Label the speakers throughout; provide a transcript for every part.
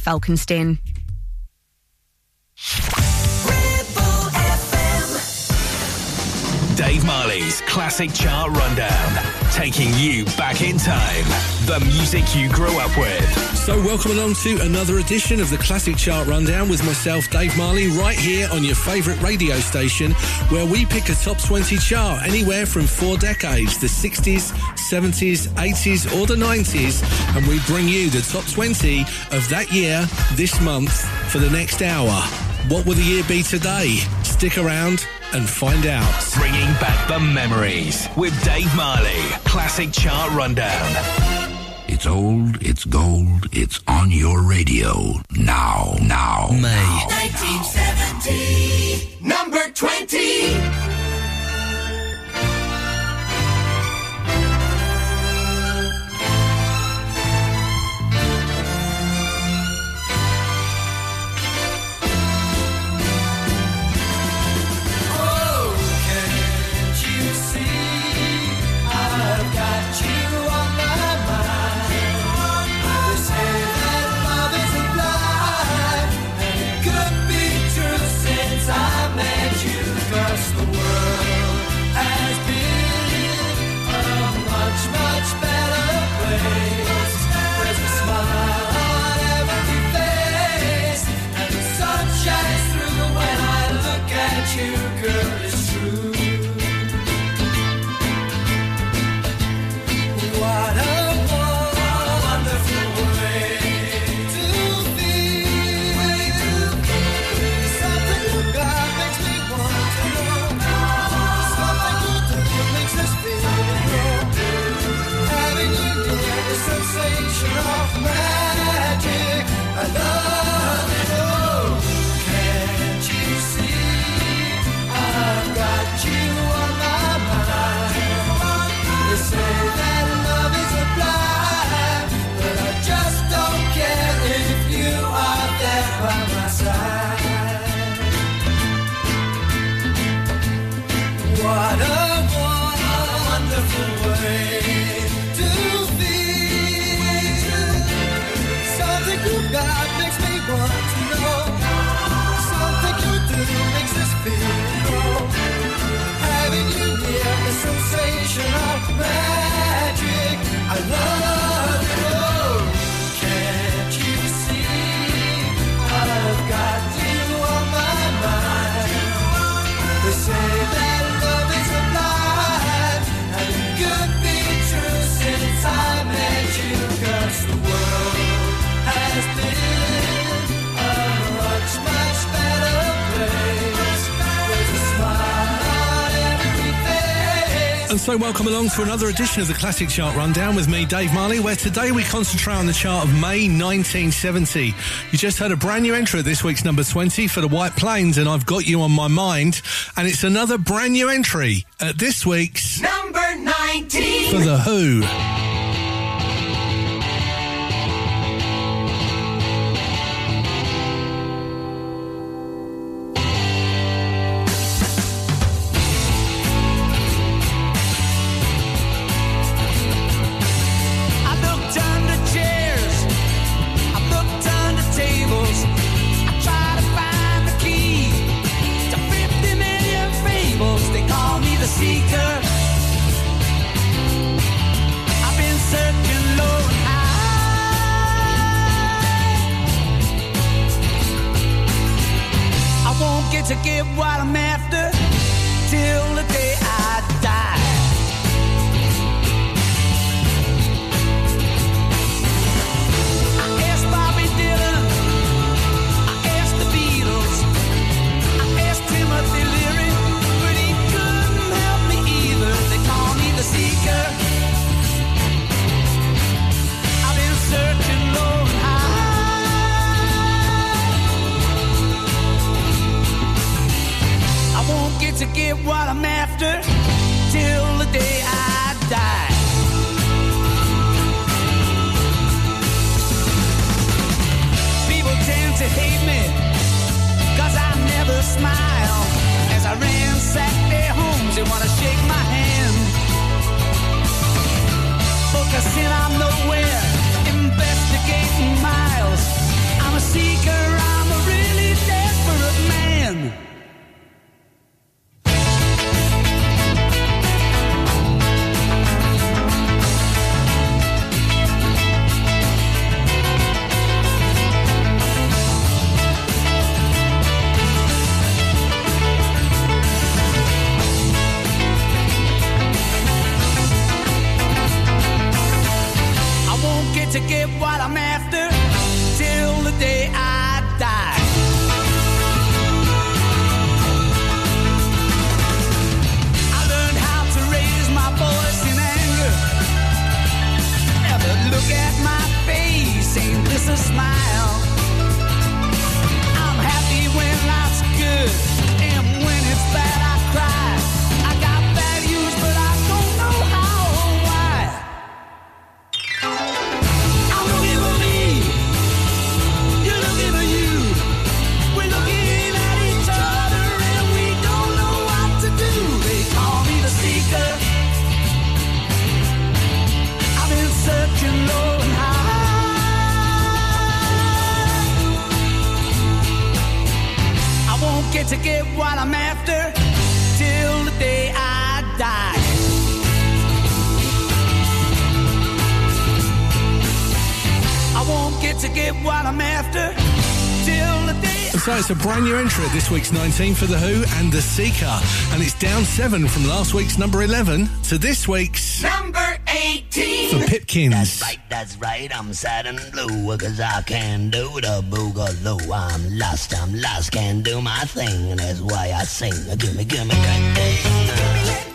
Speaker 1: Falkenstein.
Speaker 2: Dave Marley's Classic Chart Rundown, taking you back in time. The music you grew up with.
Speaker 3: So, welcome along to another edition of the Classic Chart Rundown with myself, Dave Marley, right here on your favourite radio station, where we pick a top 20 chart anywhere from four decades the 60s, 70s, 80s, or the 90s, and we bring you the top 20 of that year this month for the next hour. What will the year be today? Stick around and find out.
Speaker 2: Bringing back the memories with Dave Marley. Classic Chart Rundown.
Speaker 4: It's old, it's gold, it's on your radio. Now, now.
Speaker 3: May.
Speaker 5: 1970, number 20. Of magic. I love.
Speaker 3: So welcome along to another edition of the Classic Chart Rundown with me, Dave Marley, where today we concentrate on the chart of May 1970. You just heard a brand new entry at this week's number 20 for the White Plains, and I've got you on my mind, and it's another brand new entry at this week's
Speaker 5: number 19
Speaker 3: for The Who.
Speaker 6: brand new entry at this week's 19 for The Who and The Seeker. And it's down seven from last week's number 11 to this week's
Speaker 7: number 18
Speaker 6: for Pipkins.
Speaker 3: That's right, that's right. I'm sad and blue because I can do the boogaloo. I'm lost, I'm lost, can't do my thing. And that's why I sing. Gimme, gimme that thing.
Speaker 6: Gimme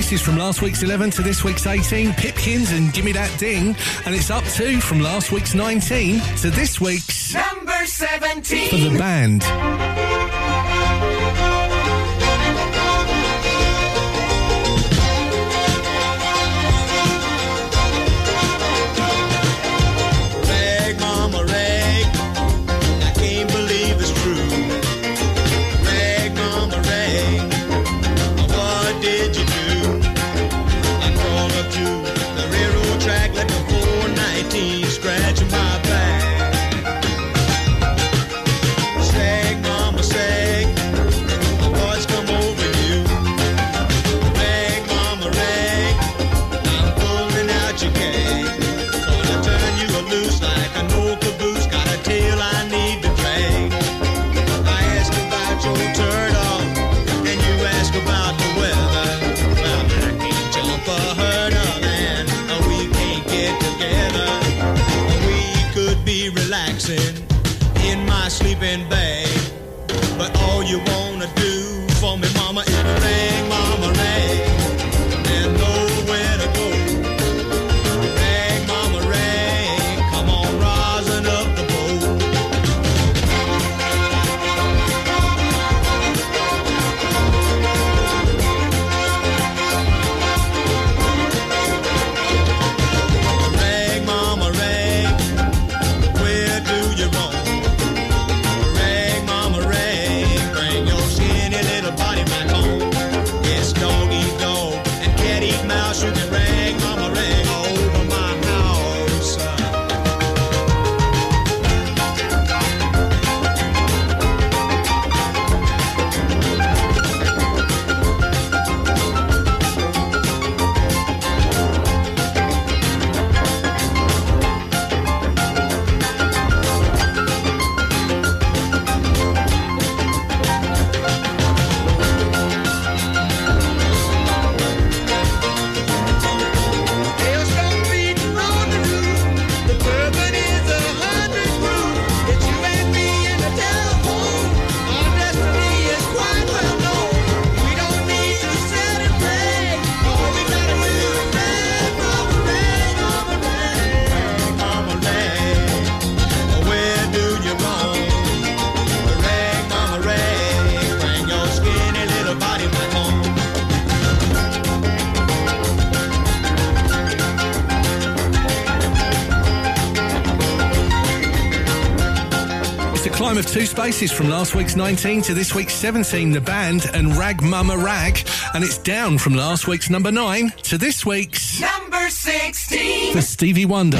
Speaker 6: places from last week's 11 to this week's 18. Pipkins and Gimme That Ding. And it's up two from last week's 19 to this week's...
Speaker 7: Number 17.
Speaker 8: For the
Speaker 9: band. spaces from last week's 19 to this week's 17, The Band and Rag Mama Rag. And it's down from last week's number 9 to this week's
Speaker 3: number 16
Speaker 9: for Stevie Wonder.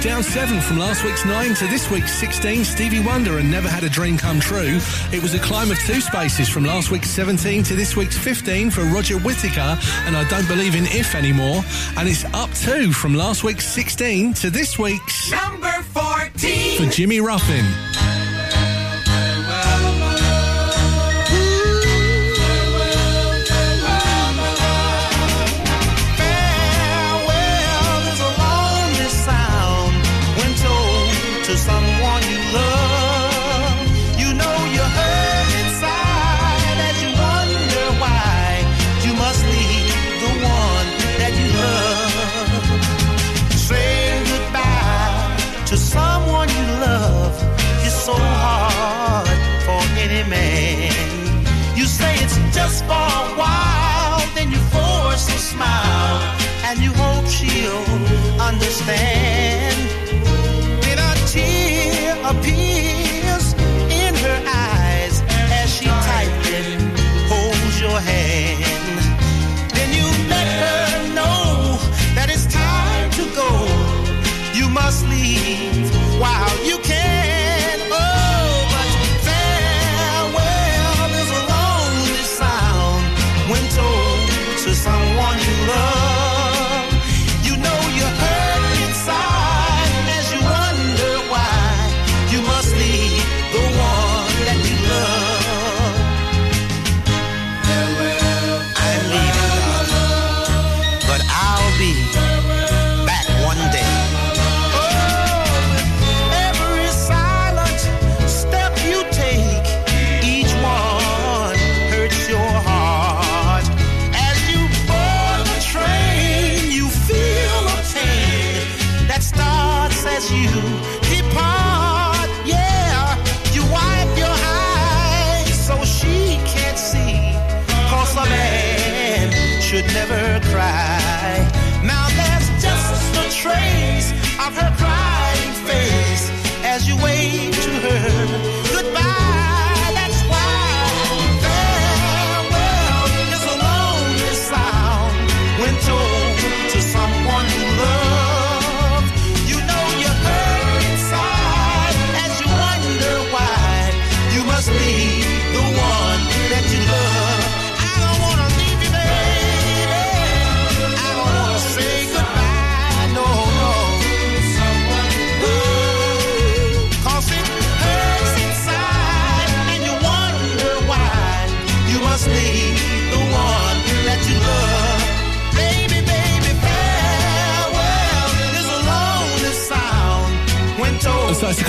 Speaker 9: down seven from last week's nine to this week's 16. Stevie Wonder and Never Had a Dream Come True. It was a climb of two spaces from last week's 17 to this week's 15 for Roger Whittaker and I Don't Believe in If Anymore. And it's up two from last week's 16 to this week's
Speaker 3: number 14
Speaker 9: for Jimmy Ruffin.
Speaker 8: thing.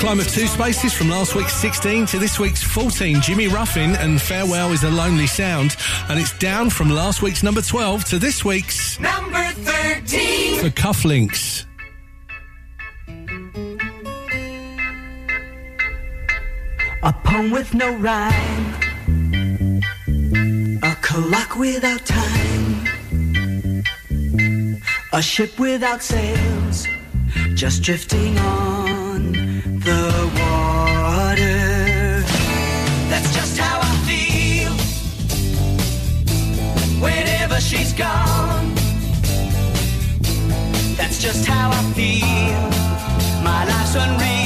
Speaker 8: Climb of two spaces from last week's 16 to this week's 14. Jimmy Ruffin and Farewell is a Lonely Sound. And it's down from last week's number 12 to this week's
Speaker 3: Number 13.
Speaker 8: for Cufflinks.
Speaker 10: A poem with no rhyme. A clock without time. A ship without sails. Just drifting on
Speaker 3: Whenever she's gone.
Speaker 10: That's just how I feel. My life's unreal.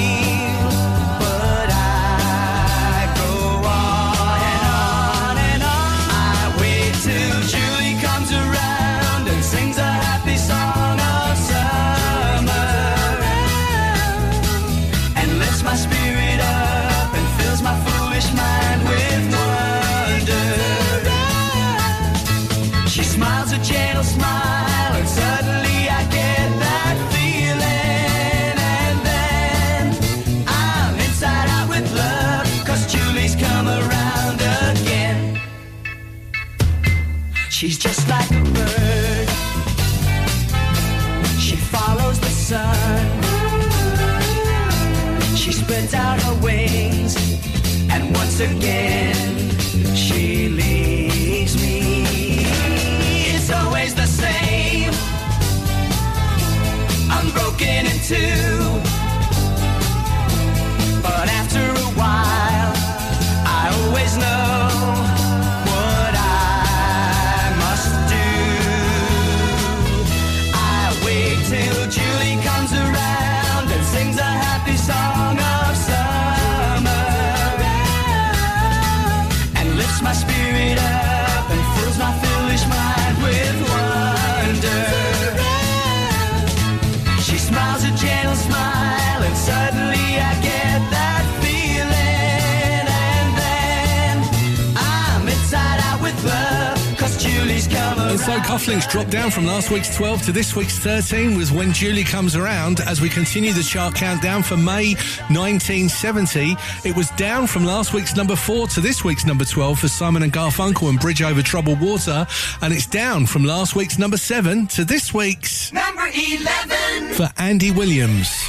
Speaker 8: Down from last week's 12 to this week's 13 was When Julie Comes Around as we continue the chart countdown for May 1970. It was down from last week's number 4 to this week's number 12 for Simon and Garfunkel and Bridge Over Troubled Water. And it's down from last week's number 7 to this week's
Speaker 3: Number 11.
Speaker 8: for Andy Williams.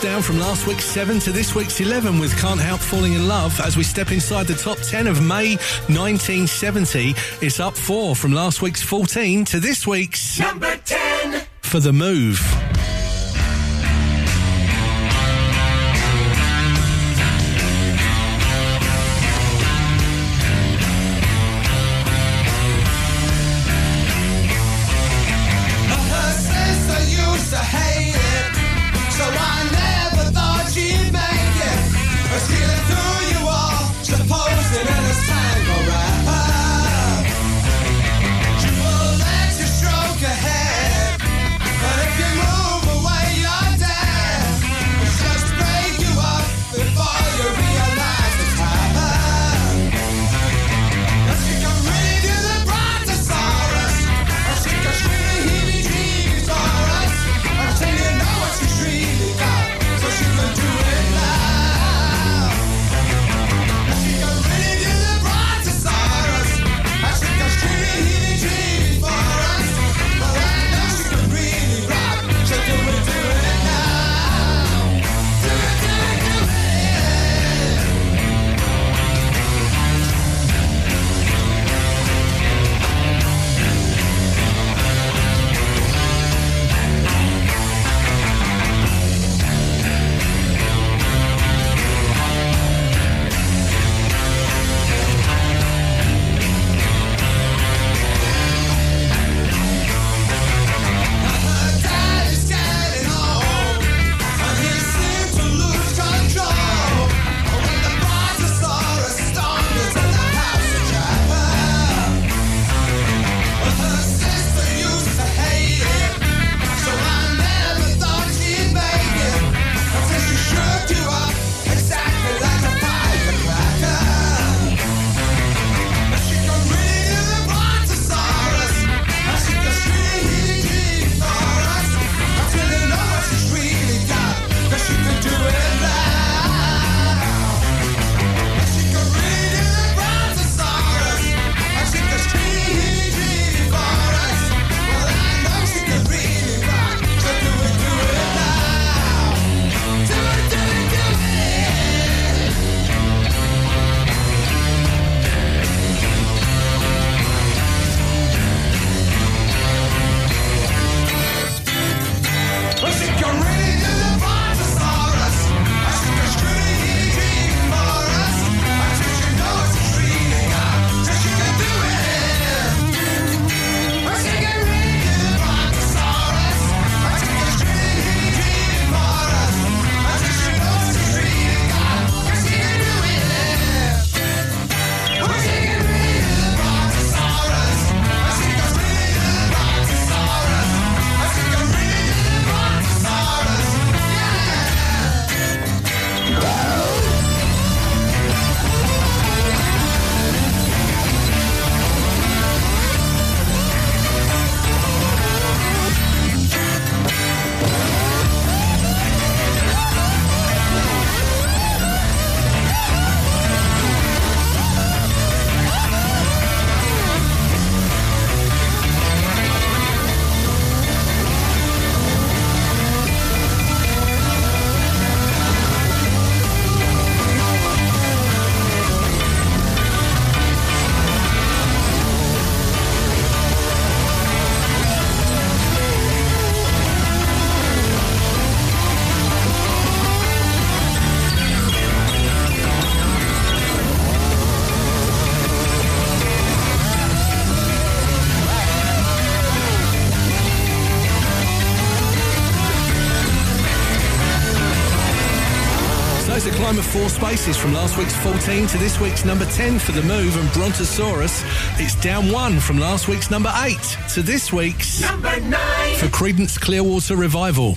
Speaker 3: Down from last week's 7 to this week's 11 with Can't Help Falling in Love as we step inside the top 10 of May 1970. It's up 4 from last week's 14 to this week's
Speaker 11: number 10
Speaker 3: for The Move. Spaces from last week's 14 to this week's number 10 for the move and Brontosaurus. It's down one from last week's number 8 to this week's
Speaker 11: number 9
Speaker 3: for Creedence Clearwater Revival.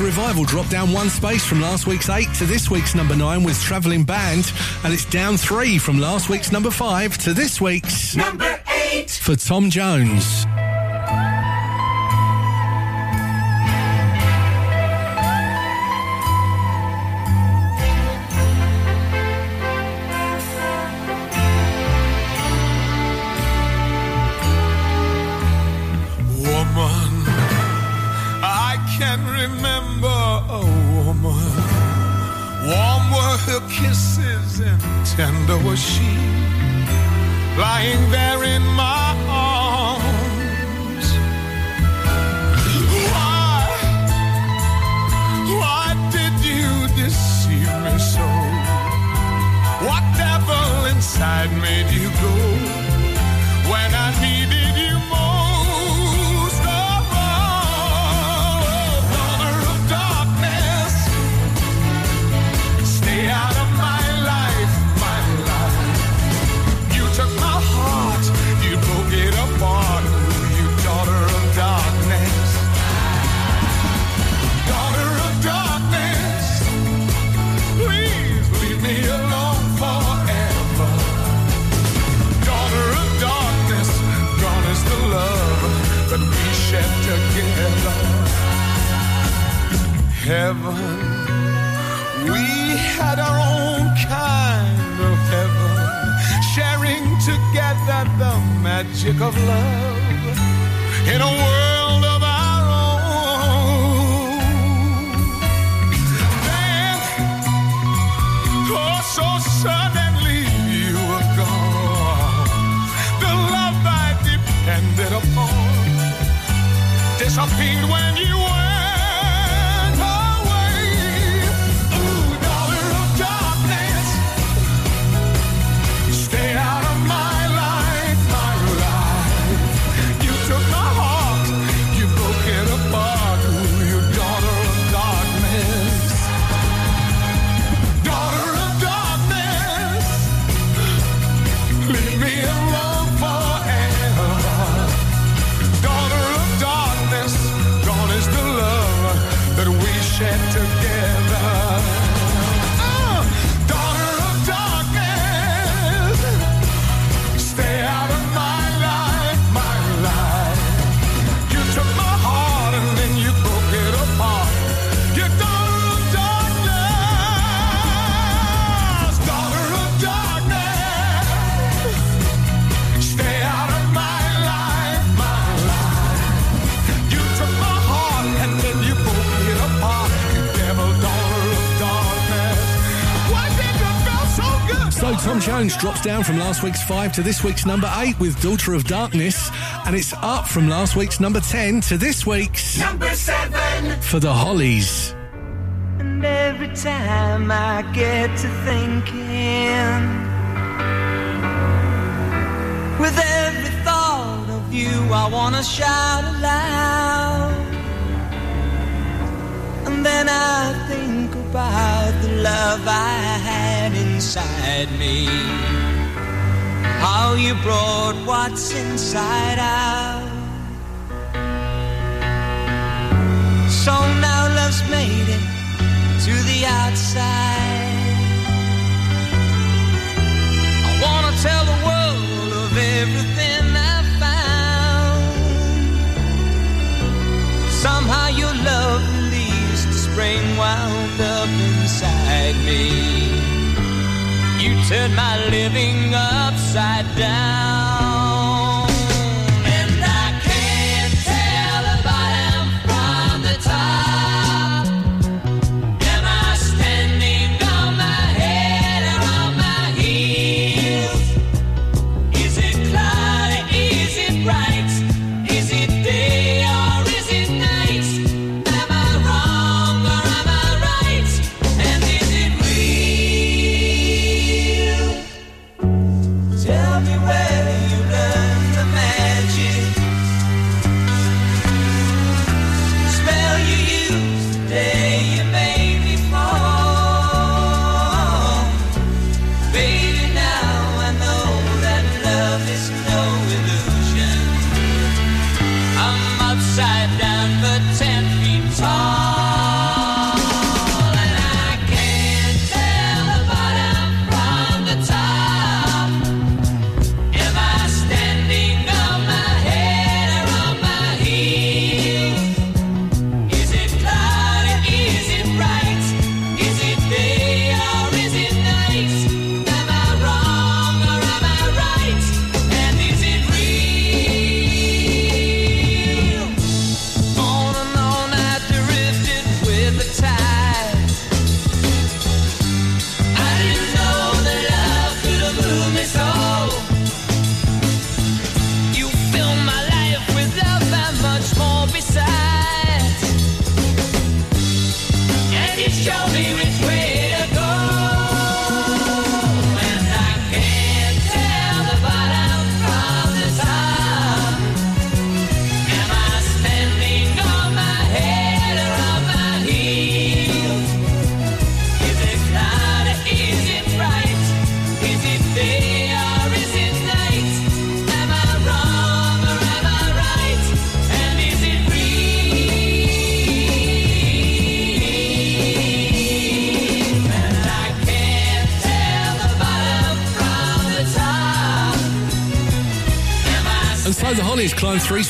Speaker 3: Revival dropped down one space from last week's 8 to this week's number 9 with Travelling Band, and it's down 3 from last week's number 5 to this week's
Speaker 12: Number eight.
Speaker 3: for Tom Jones.
Speaker 13: Was she, lying there in my Heaven, we had our own kind of heaven, sharing together the magic of love in a world of our own. Then, oh, so suddenly you were gone. The love I depended upon disappeared when you
Speaker 3: Jones drops down from last week's 5 to this week's number 8 with Daughter of Darkness, and it's up from last week's number 10 to this week's
Speaker 12: Number seven.
Speaker 3: for the Hollies.
Speaker 9: And every time I get to thinking, with every thought of you, I wanna shout aloud. And then I think about the love I had inside me. How you brought what's inside out. So now love's made it to the outside. Turned my living upside down.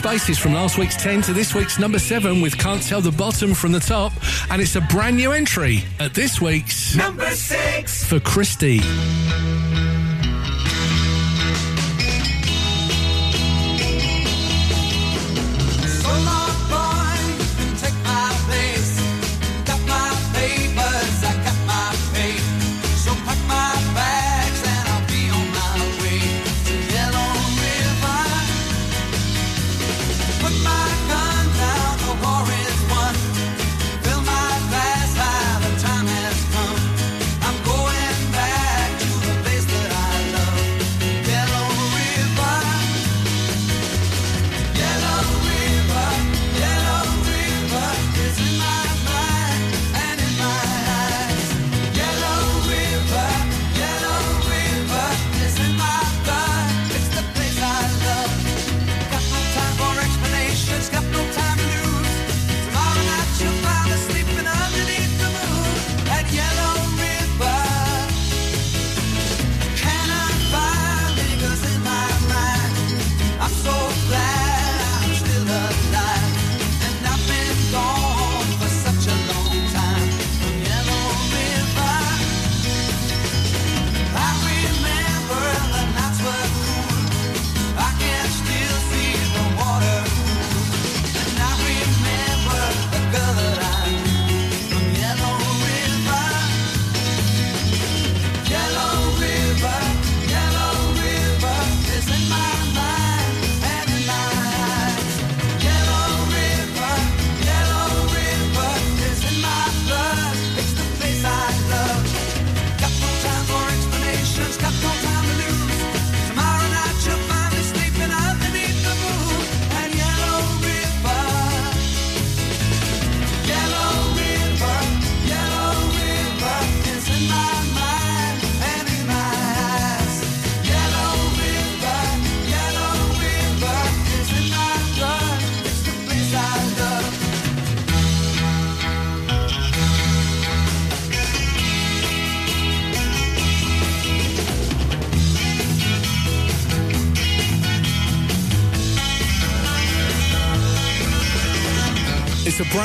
Speaker 9: from
Speaker 3: last week's 10 to this week's number 7 with Can't Tell the Bottom from the Top. And it's a brand new entry at this week's
Speaker 11: number 6
Speaker 3: for Christie.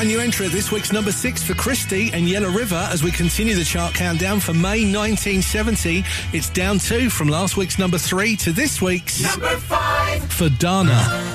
Speaker 3: Brand new entry this week's number six for Christie and Yellow River as we continue the chart countdown for May 1970. It's down two from last week's number three to this week's
Speaker 11: number five
Speaker 3: for Dana.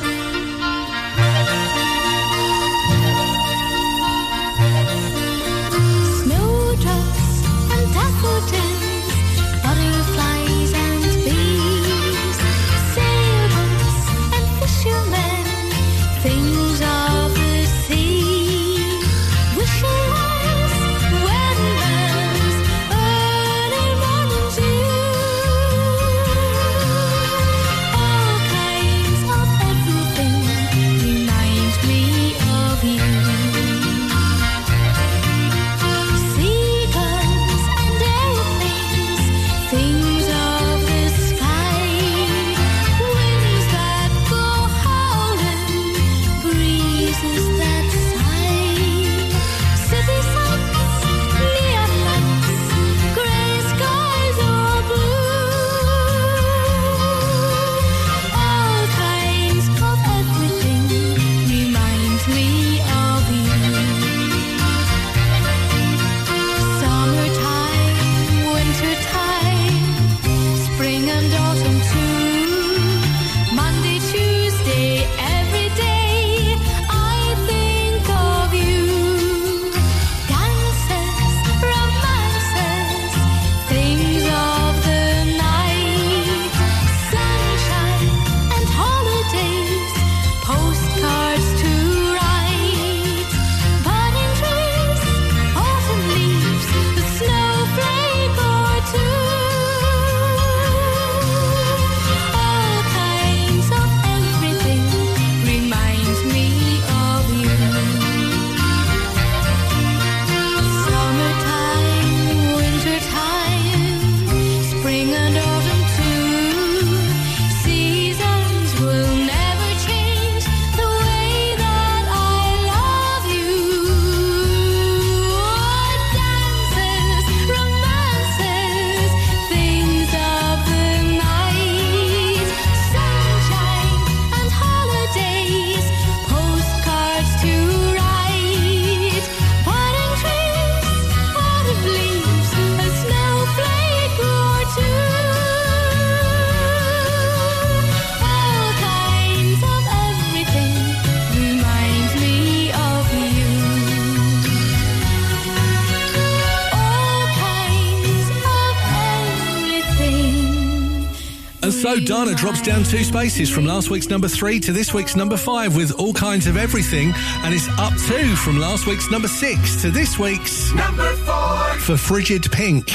Speaker 3: Dana drops down two spaces from last week's number three to this week's number five with all kinds of everything, and it's up two from last week's number six to this week's
Speaker 11: Number four.
Speaker 3: for Frigid Pink.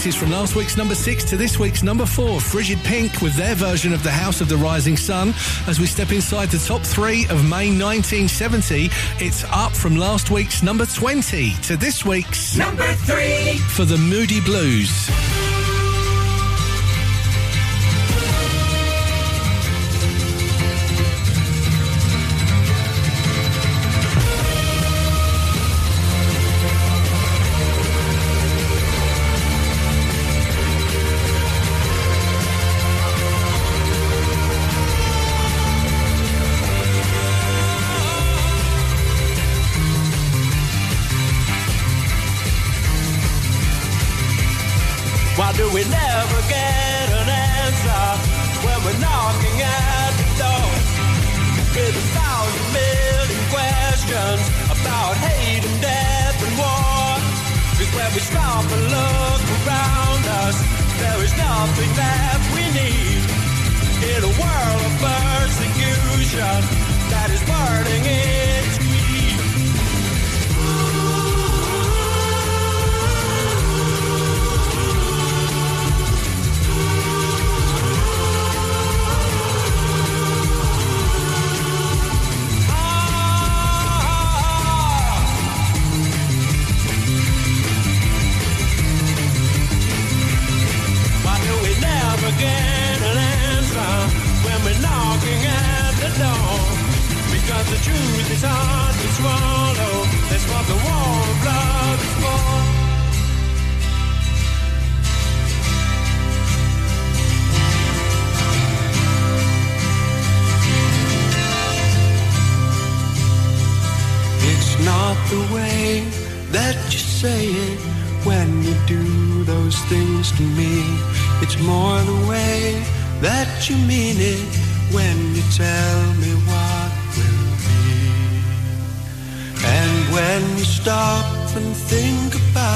Speaker 3: Climb of two spaces from last week's number six to this week's number four. Frigid Pink with their version of the House of the Rising Sun. As we step inside the top three of May 1970, it's up from last week's number 20 to this week's
Speaker 11: Number three.
Speaker 3: for the Moody Blues.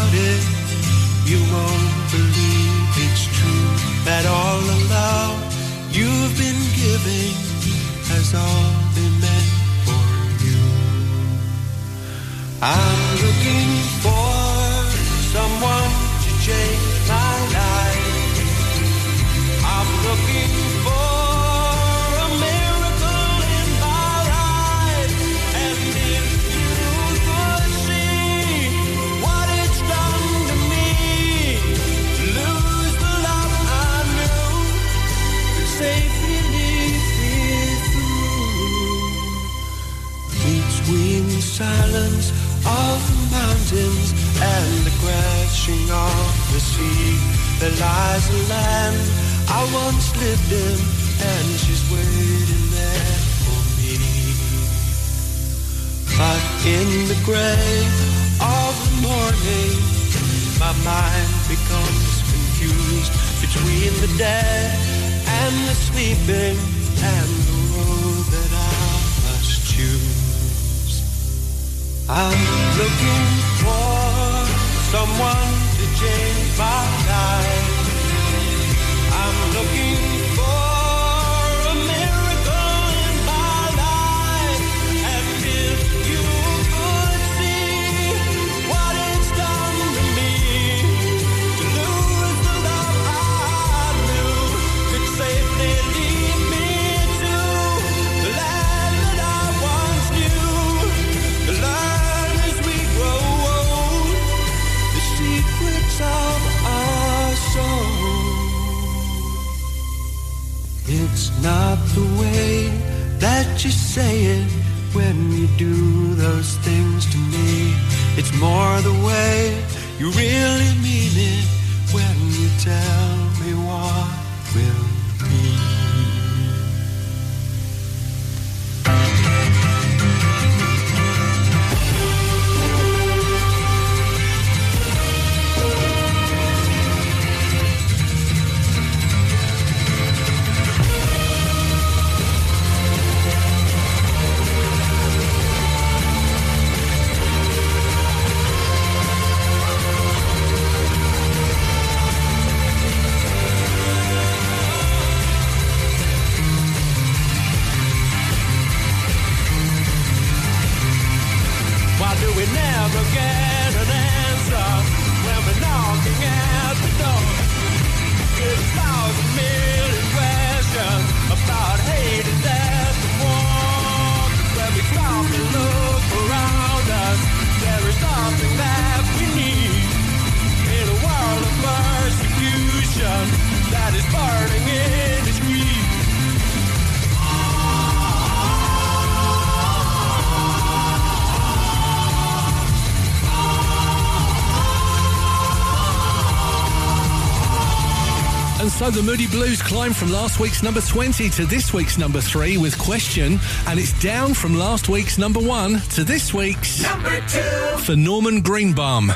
Speaker 14: about
Speaker 15: it, you won't believe it's true that all the love you've been giving has all been meant for you. I'm looking. There lies a land I once lived in, and she's waiting there for me. But in the gray of the morning, my mind becomes confused between the dead and the sleeping and the road that I must choose. I'm looking for someone my life. I'm looking the way that you say it when you do those things to me. It's more the way you really mean it when you tell.
Speaker 3: climb from last week's number 20 to this week's number 3 with Question, and it's down from last week's number 1 to this week's
Speaker 16: number 2
Speaker 3: for Norman Greenbaum.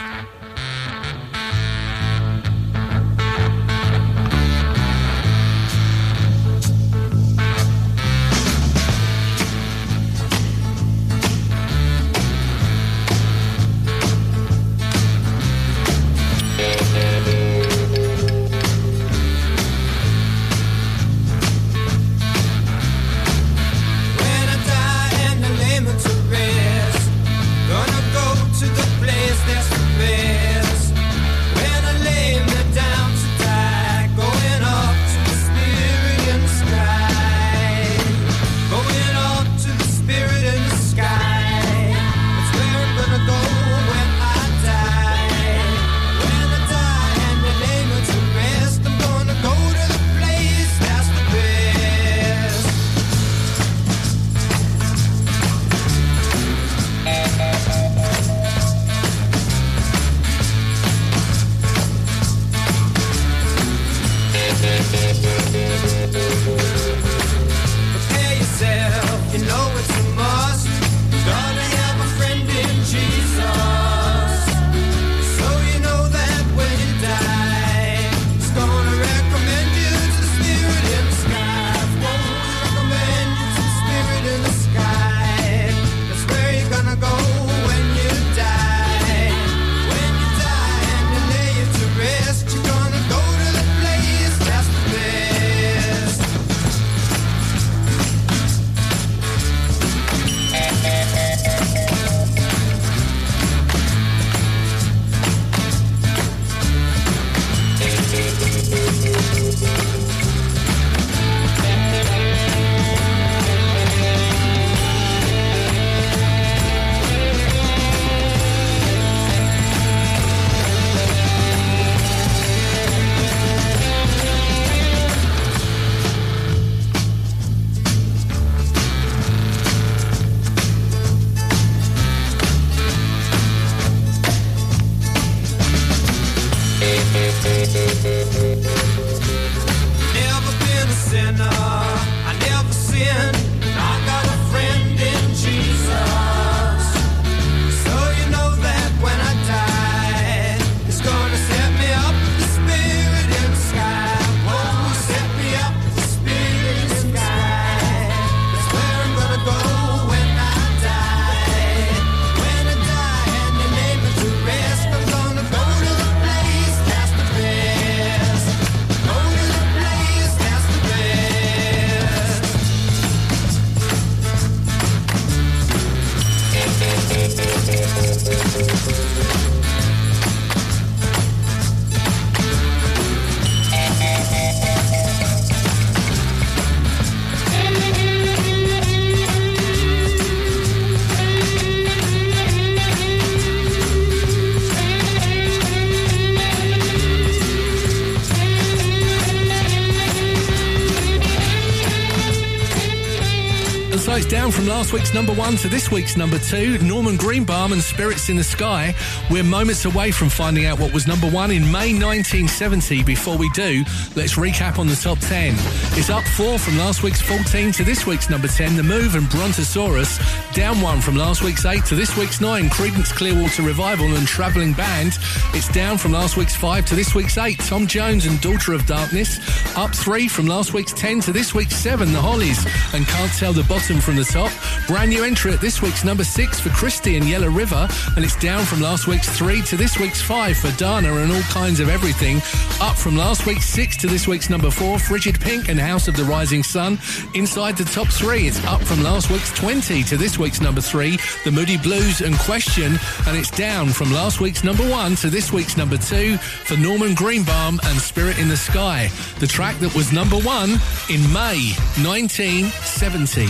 Speaker 3: Down from last week's number one to this week's number two. Norman Greenbaum and Spirits in the Sky. We're moments away from finding out what was number one in May 1970. Before we do, let's recap on the top 10. It's up four from last week's 14 to this week's number 10. The Move and Brontosaurus. Down one from last week's eight to this week's nine. Creedence Clearwater Revival and Travelling Band. It's down from last week's five to this week's eight. Tom Jones and Daughter of Darkness. Up three from last week's 10 to this week's seven. The Hollies and Can't Tell the Bottom from the top. Brand new entry at this week's number six for Christie and Yellow River. And it's down from last week's three to this week's five for Dana and All Kinds of Everything. Up from last week's six to this week's number four. Frigid Pink and House of the Rising Sun. Inside the top three, it's up from last week's 20 to this week's number three. The Moody Blues and Question. And it's down from last week's number one to this week's number two for Norman Greenbaum and Spirit in the Sky. The track that was number one in May 1970.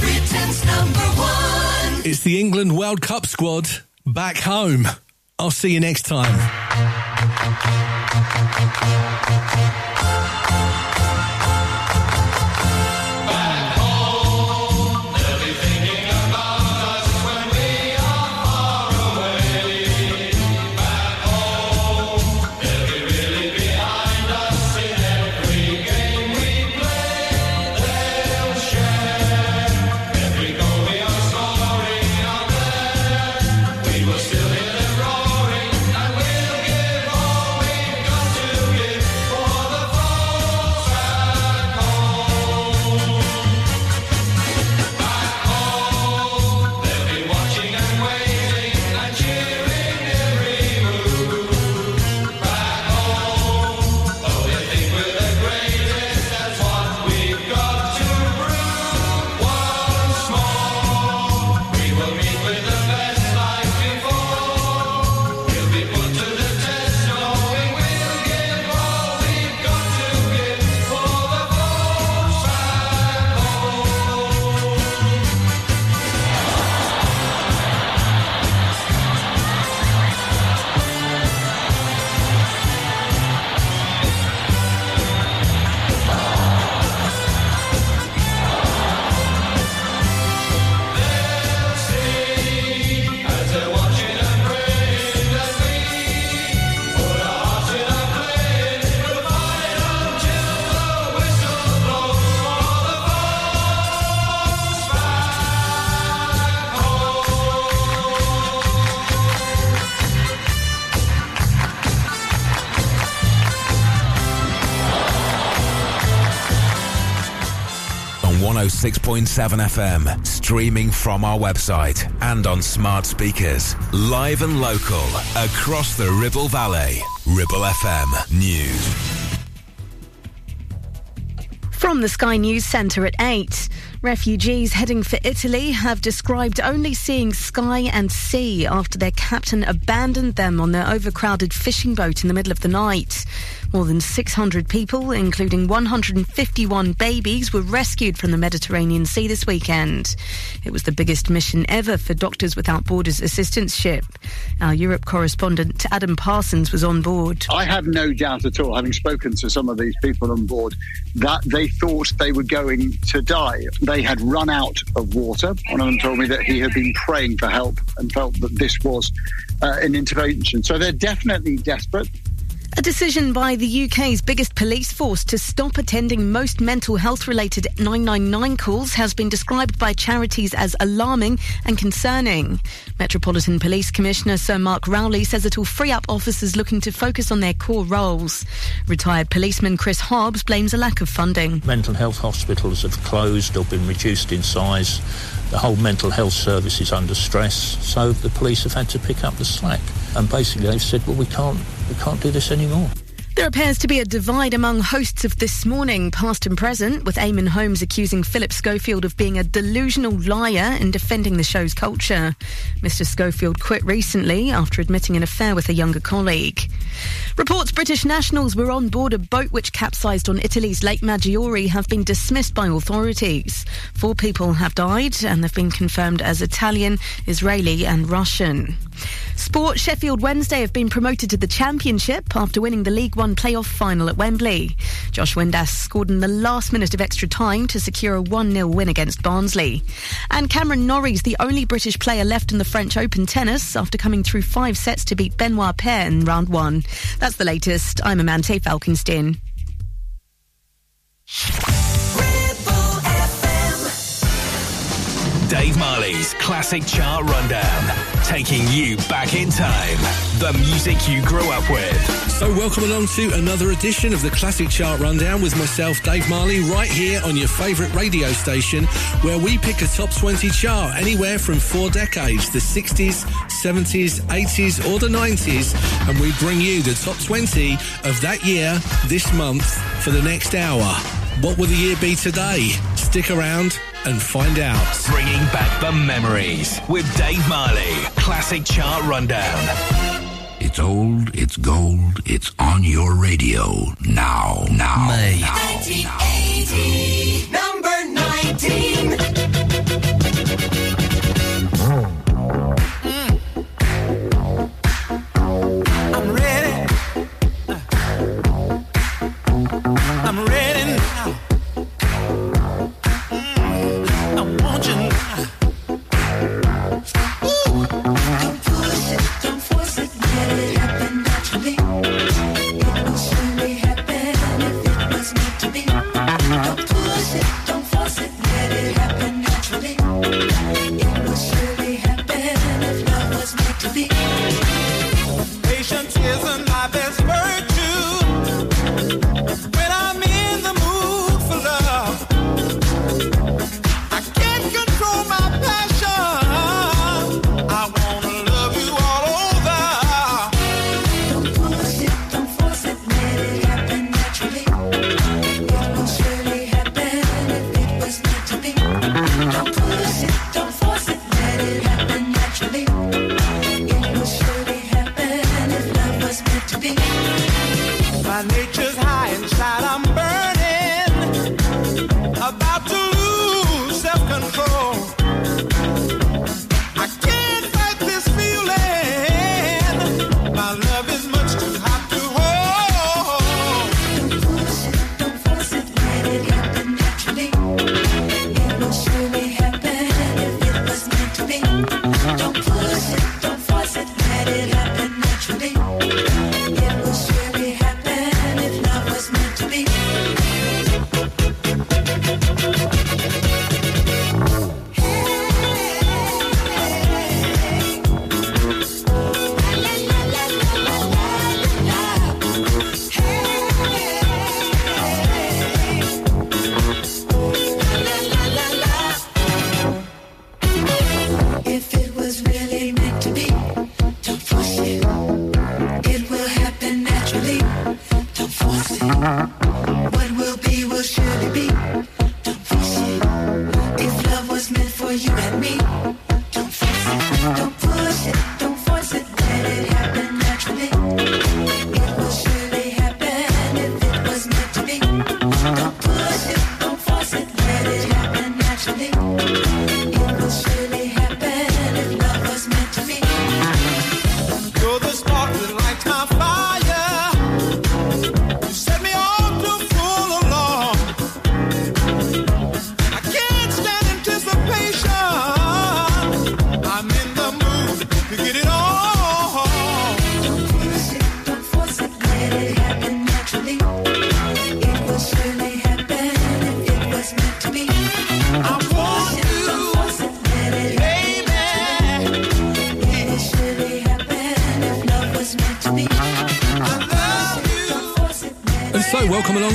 Speaker 16: Britain's number one.
Speaker 3: It's the England World Cup squad back home. I'll see you next time.
Speaker 2: 106.7 FM, streaming from our website and on smart speakers. Live and local across the Ribble Valley. Ribble FM News.
Speaker 1: From the Sky News Centre at 8. Refugees heading for Italy have described only seeing sky and sea after their captain abandoned them on their overcrowded fishing boat in the middle of the night. More than 600 people, including 151 babies, were rescued from the Mediterranean Sea this weekend. It was the biggest mission ever for Doctors Without Borders assistance ship. Our Europe correspondent Adam Parsons was on board.
Speaker 17: I have no doubt at all, having spoken to some of these people on board, that they thought they were going to die. They had run out of water. One of them told me that he had been praying for help and felt that this was uh, an intervention. So they're definitely desperate.
Speaker 1: A decision by the UK's biggest police force to stop attending most mental health related 999 calls has been described by charities as alarming and concerning. Metropolitan Police Commissioner Sir Mark Rowley says it will free up officers looking to focus on their core roles. Retired policeman Chris Hobbs blames a lack of funding.
Speaker 18: Mental health hospitals have closed or been reduced in size. The whole mental health service is under stress, so the police have had to pick up the slack. And basically, they've said, "Well, we can't, we can't do this anymore."
Speaker 1: There appears to be a divide among hosts of This Morning, past and present, with Eamonn Holmes accusing Philip Schofield of being a delusional liar and defending the show's culture. Mr. Schofield quit recently after admitting an affair with a younger colleague. Reports British nationals were on board a boat which capsized on Italy's Lake Maggiore have been dismissed by authorities. Four people have died and they've been confirmed as Italian, Israeli, and Russian. Sport Sheffield Wednesday have been promoted to the Championship after winning the League One playoff final at Wembley. Josh Windass scored in the last minute of extra time to secure a 1 0 win against Barnsley. And Cameron Norrie's the only British player left in the French Open tennis after coming through five sets to beat Benoit Paire in round one. That's the latest. I'm Amante Falkenstein.
Speaker 2: Dave Marley's Classic Chart Rundown, taking you back in time. The music you grew up with.
Speaker 3: So, welcome along to another edition of the Classic Chart Rundown with myself, Dave Marley, right here on your favourite radio station, where we pick a top 20 chart anywhere from four decades the 60s, 70s, 80s, or the 90s, and we bring you the top 20 of that year this month for the next hour. What will the year be today? Stick around and find out.
Speaker 2: Bringing back the memories with Dave Marley. Classic Chart Rundown.
Speaker 4: It's old, it's gold, it's on your radio now, now,
Speaker 2: May.
Speaker 4: now.
Speaker 16: 1980, number 19.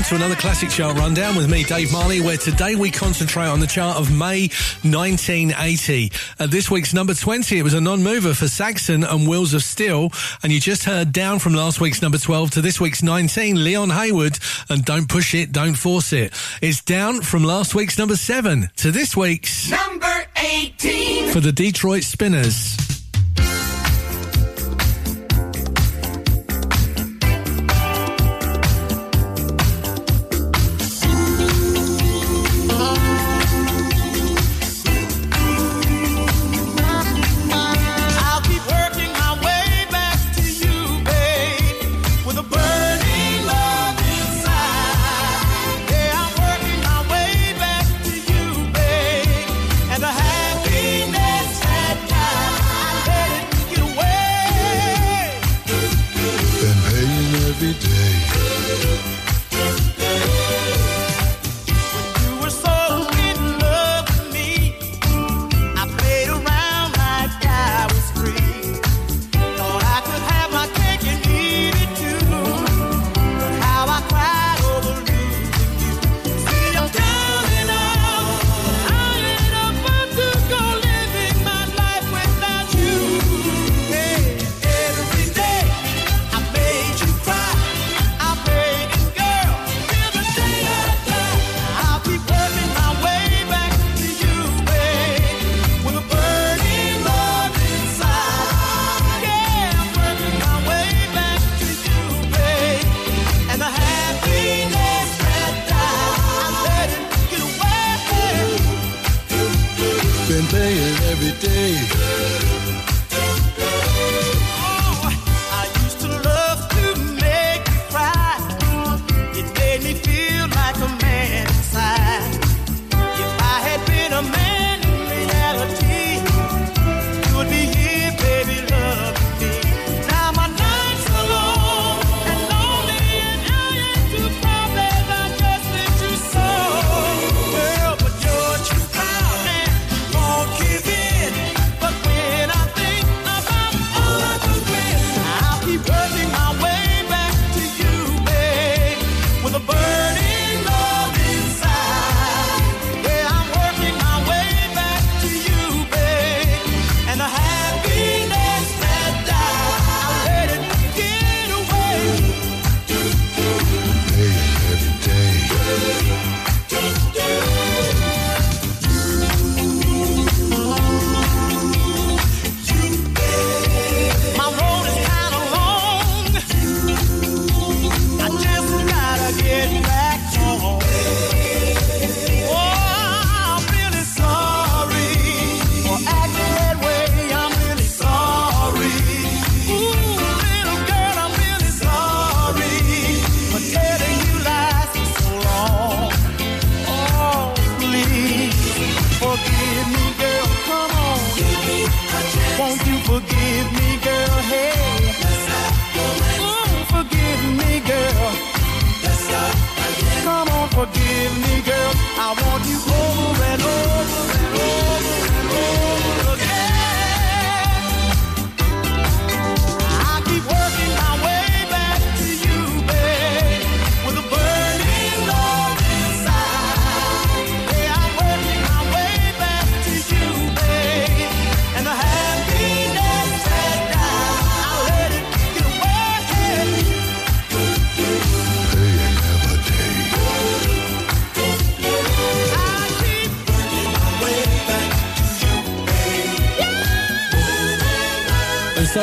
Speaker 16: to
Speaker 3: another classic chart rundown with me, Dave Marley, where today we concentrate on the chart of May 1980. At this week's number 20, it was a non-mover for Saxon and Wheels of Steel, and you just heard down from last week's number 12 to this week's 19, Leon Haywood, and Don't Push It, Don't Force It. It's down from last week's number 7 to this week's
Speaker 16: number 18
Speaker 3: for the Detroit Spinners.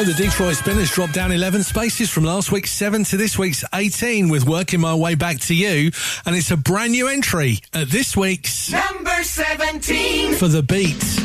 Speaker 8: the Detroit Spinners dropped down 11 spaces from last week's 7 to this week's 18 with Working My Way Back to You. And it's a brand new entry at this week's
Speaker 3: number 17
Speaker 8: for the beat.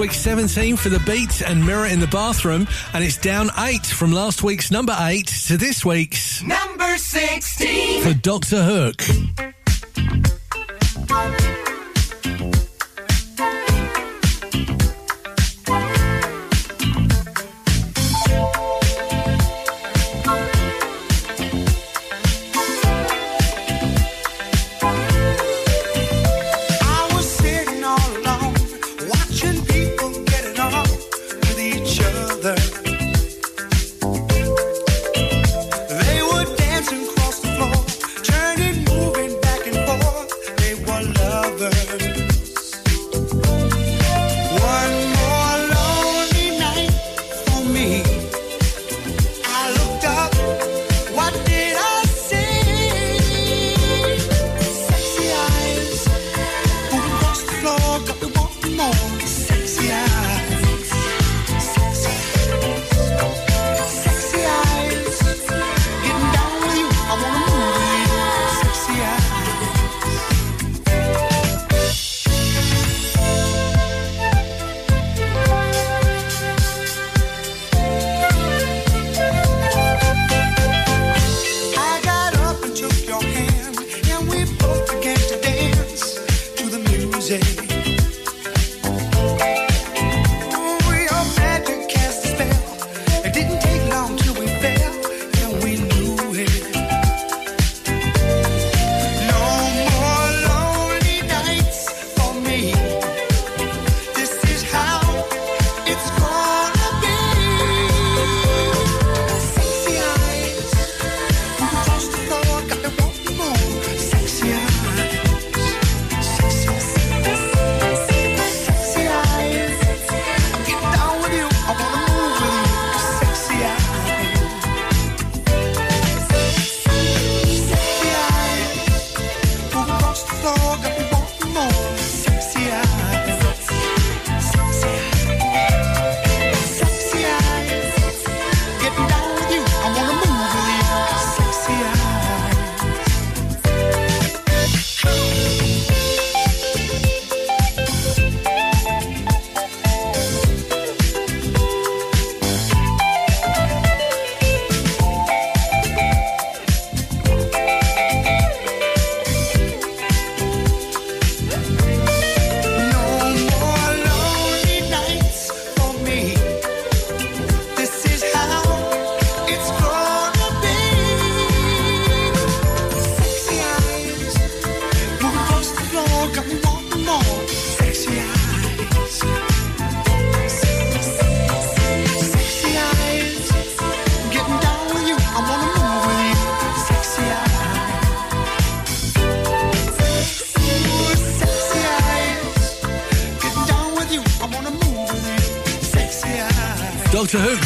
Speaker 8: Week 17 for The Beat and Mirror in the Bathroom, and it's down 8 from last week's number 8 to this week's
Speaker 3: number 16
Speaker 8: for Dr. Hook.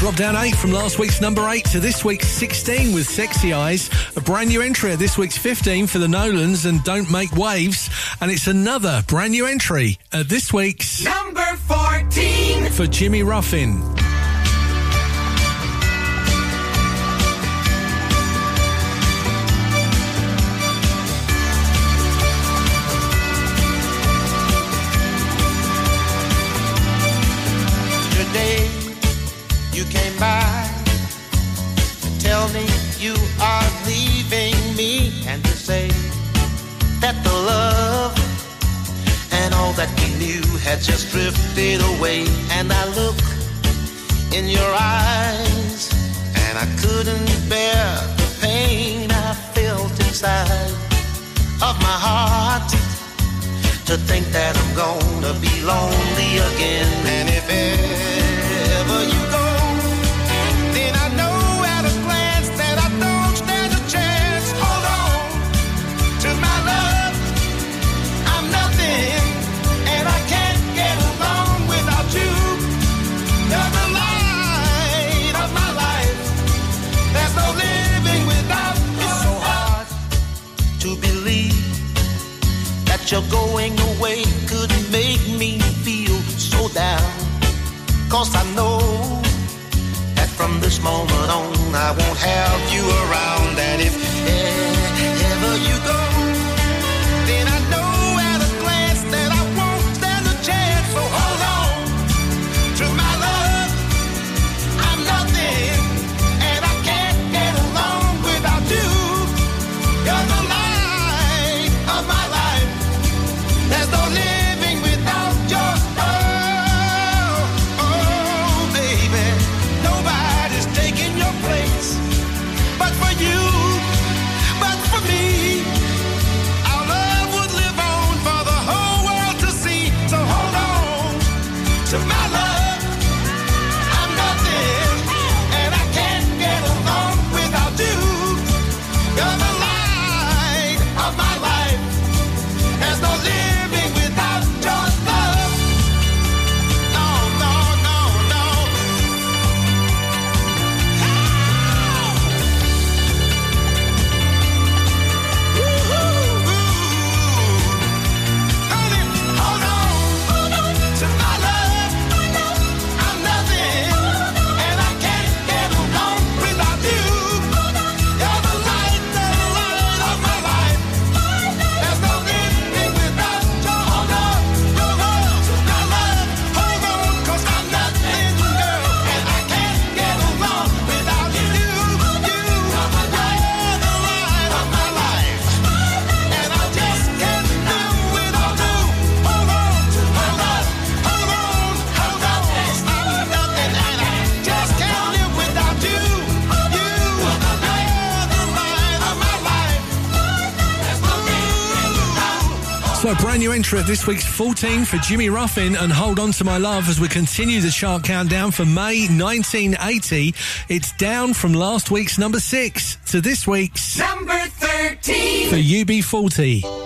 Speaker 3: Dropped down eight from last week's number eight to this week's 16 with Sexy Eyes. A brand new entry at this week's 15 for the Nolans and Don't Make Waves. And it's another brand new entry at this week's
Speaker 16: Number 14.
Speaker 3: for Jimmy Ruffin.
Speaker 8: Drifted away. And I look in your eyes and I couldn't bear the pain I felt inside of my heart to think that I'm gonna be lonely again. And if ever you're going away could make me feel so down. Cause I know that from this moment on I won't have you around. And if
Speaker 3: brand new entry of this week's 14 for Jimmy Ruffin and Hold On to My Love as we continue the chart countdown for May 1980. It's down from last week's number six to this week's
Speaker 16: Number 13.
Speaker 3: for UB40.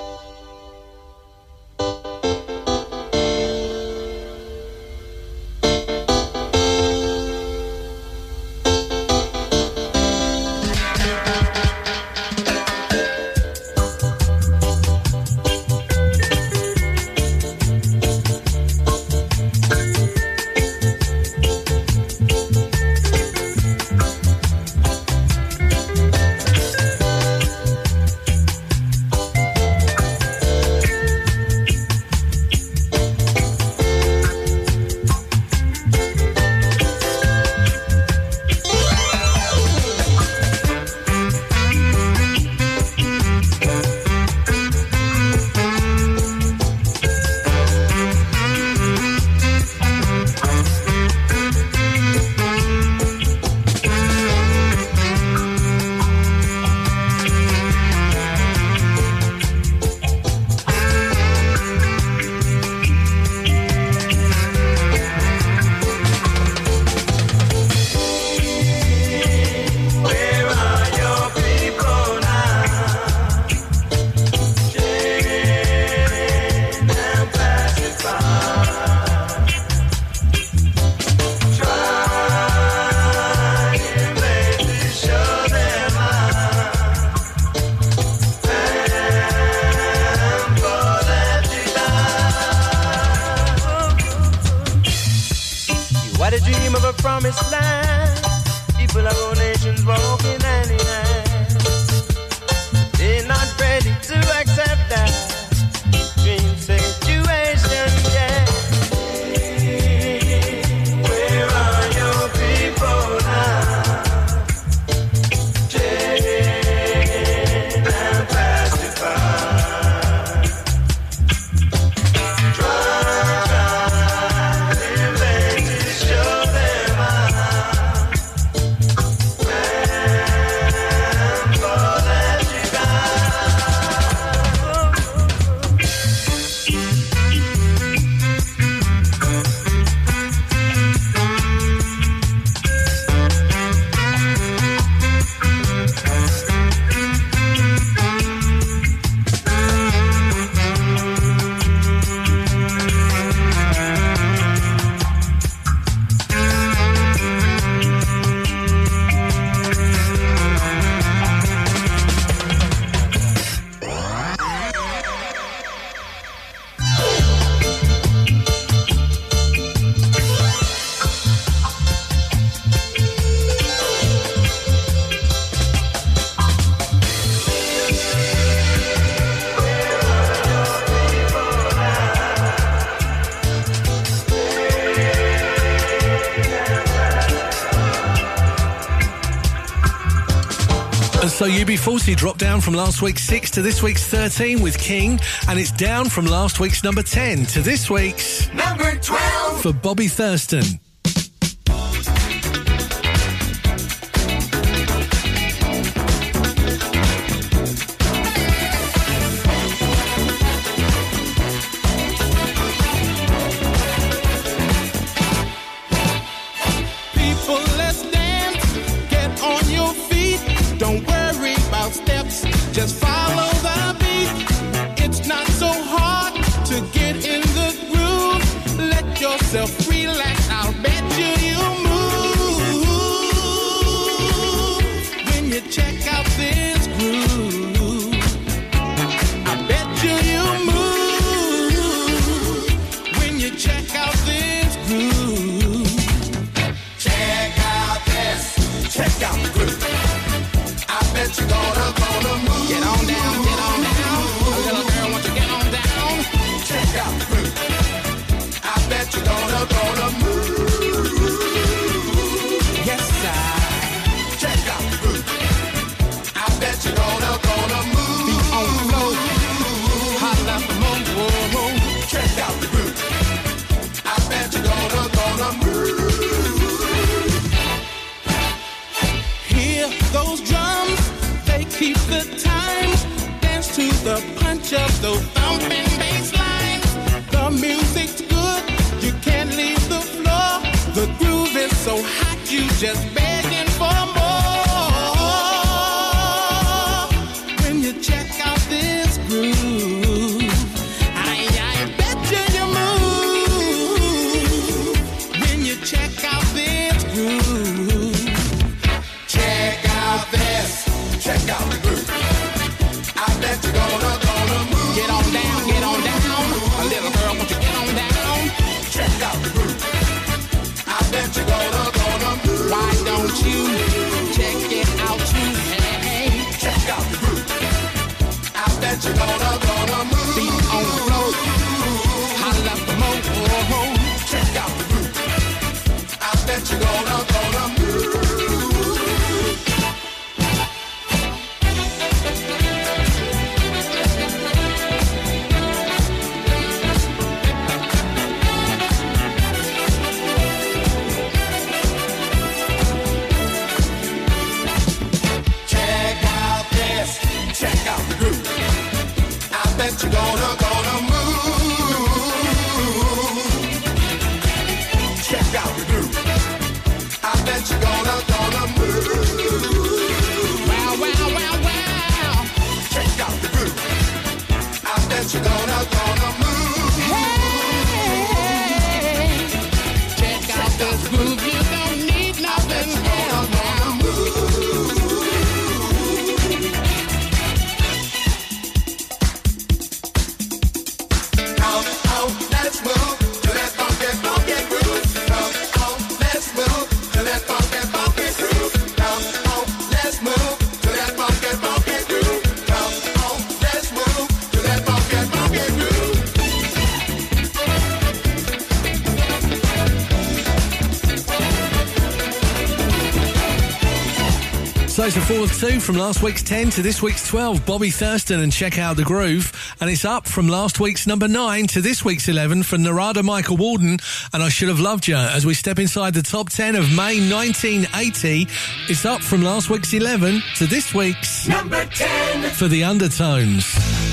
Speaker 8: So UB40 dropped down from last week's 6 to this week's 13 with King, and it's down from last week's number 10 to this week's
Speaker 3: number 12
Speaker 8: for Bobby Thurston.
Speaker 19: So
Speaker 20: it's a forward two from last week's 10 to this week's 12. Bobby Thurston and Check Out the Groove. And it's up from last week's number 9 to this week's 11 from Narada Michael Walden and I Should Have Loved You. As we step inside the top 10 of May 1980, it's up from last week's 11 to this week's
Speaker 3: number 10
Speaker 20: for The Undertones.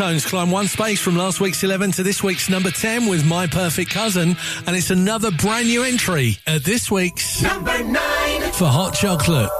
Speaker 20: Undertones climb one space from last week's 11 to this week's number 10 with My Perfect Cousin, and it's another brand new entry at this week's
Speaker 3: number 9
Speaker 20: for Hot Chocolate.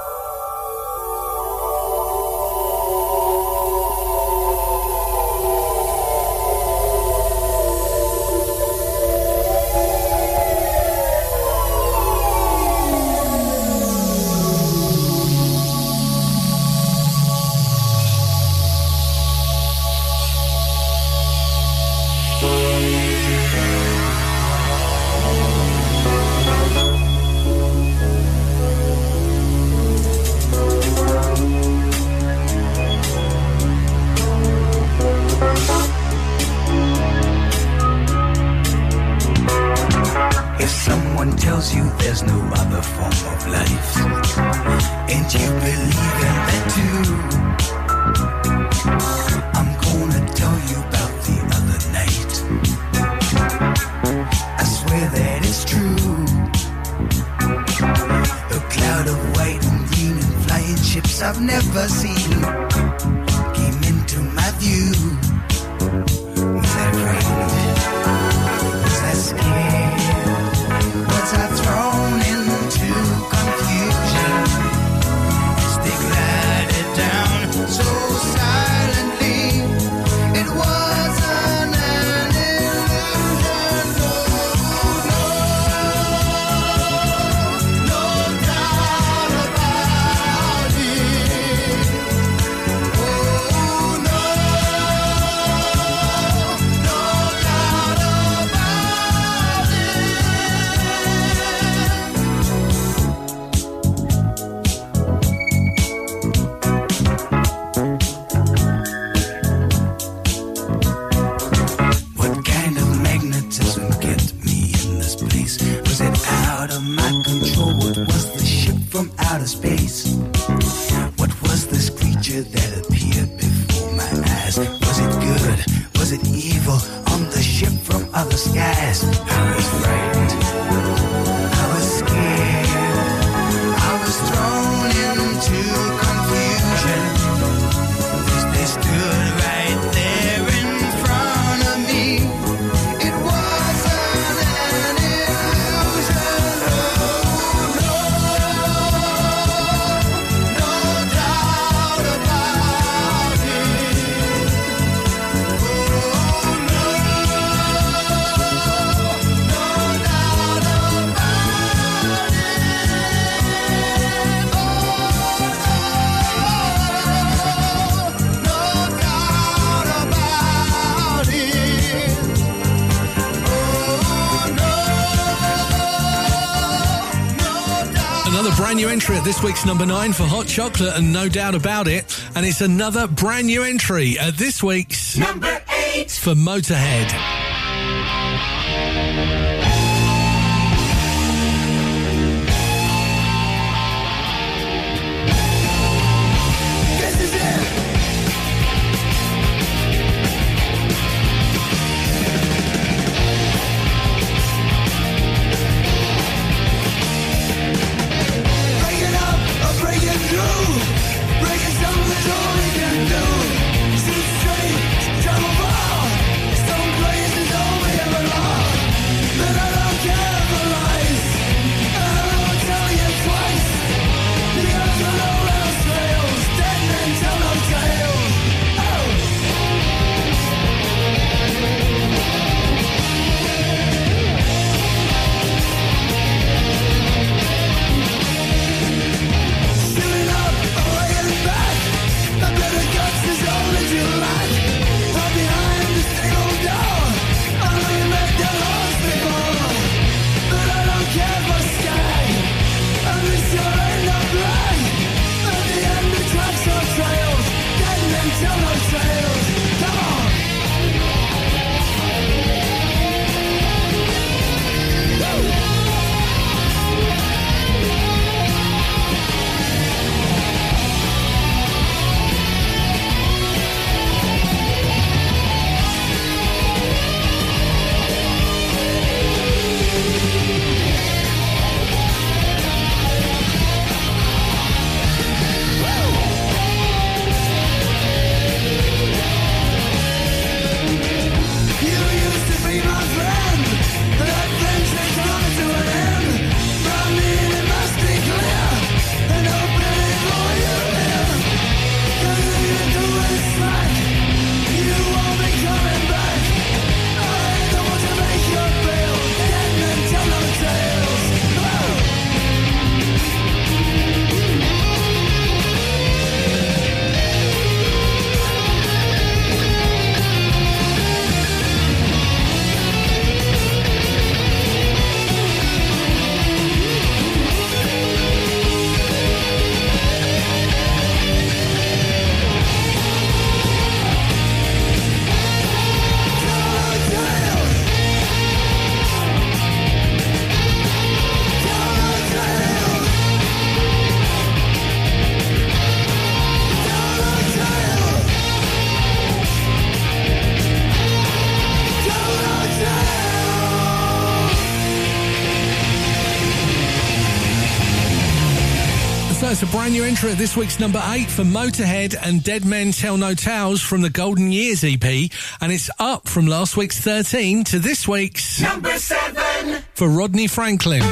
Speaker 3: entry at this week's number nine for Hot Chocolate and No Doubt About It. And it's another brand new entry at this week's
Speaker 16: number eight
Speaker 3: for Motorhead.
Speaker 16: enter at
Speaker 3: this week's number eight for Motorhead and Dead Men Tell No Tales from the Golden Years EP, and it's up from last week's 13 to this week's
Speaker 16: number seven
Speaker 3: for Rodney Franklin.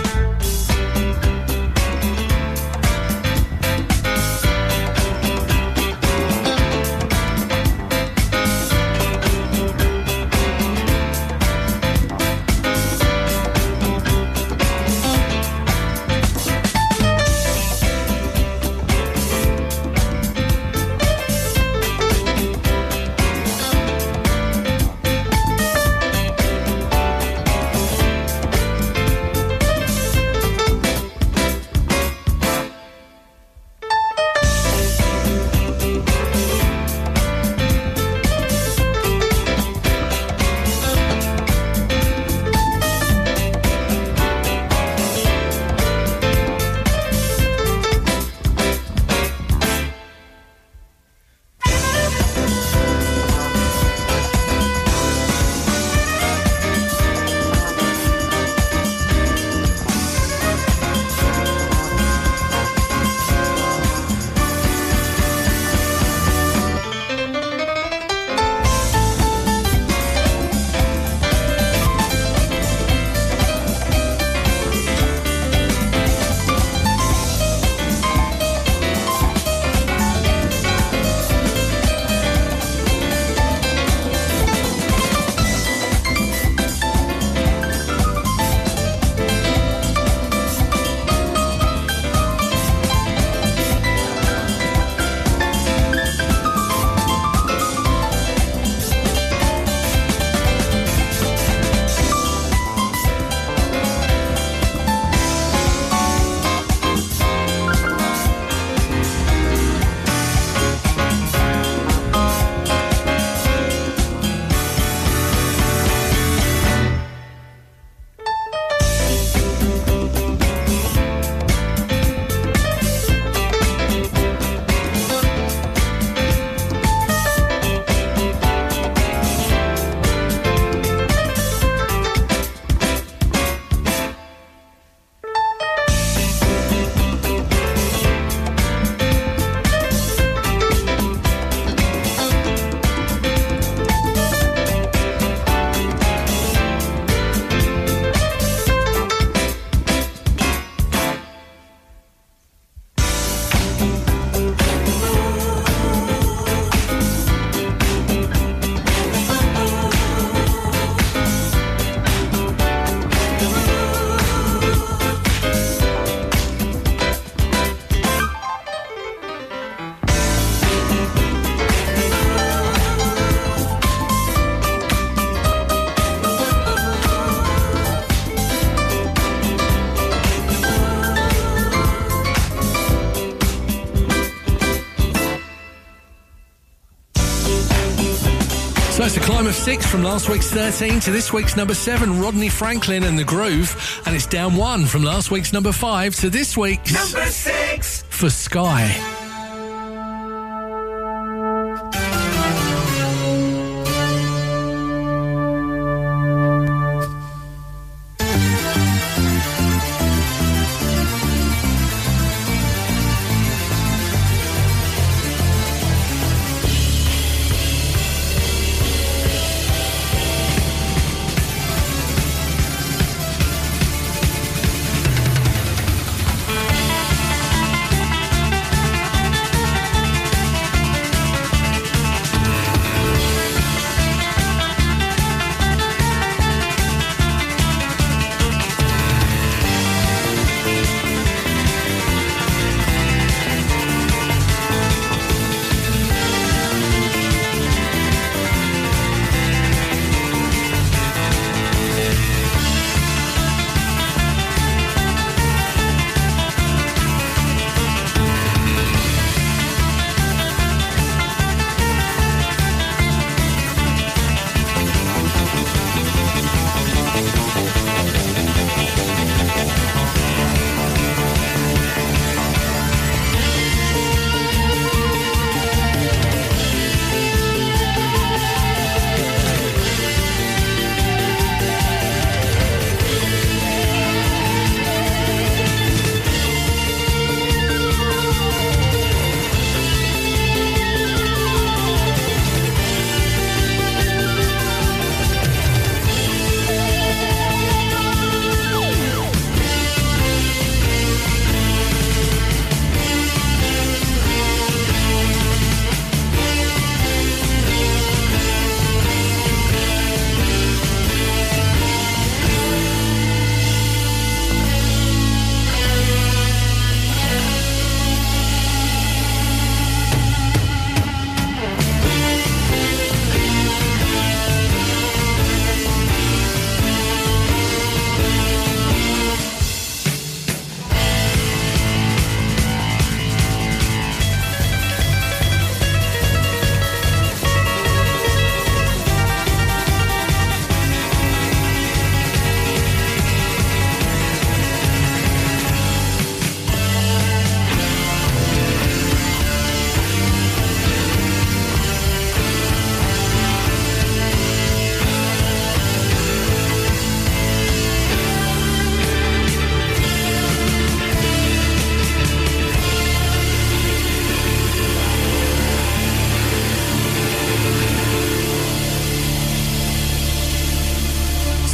Speaker 15: Six from last week's 13 to this week's number seven, Rodney Franklin and the Groove. And it's down one from last week's number five to this week's
Speaker 21: Number six.
Speaker 15: for Sky.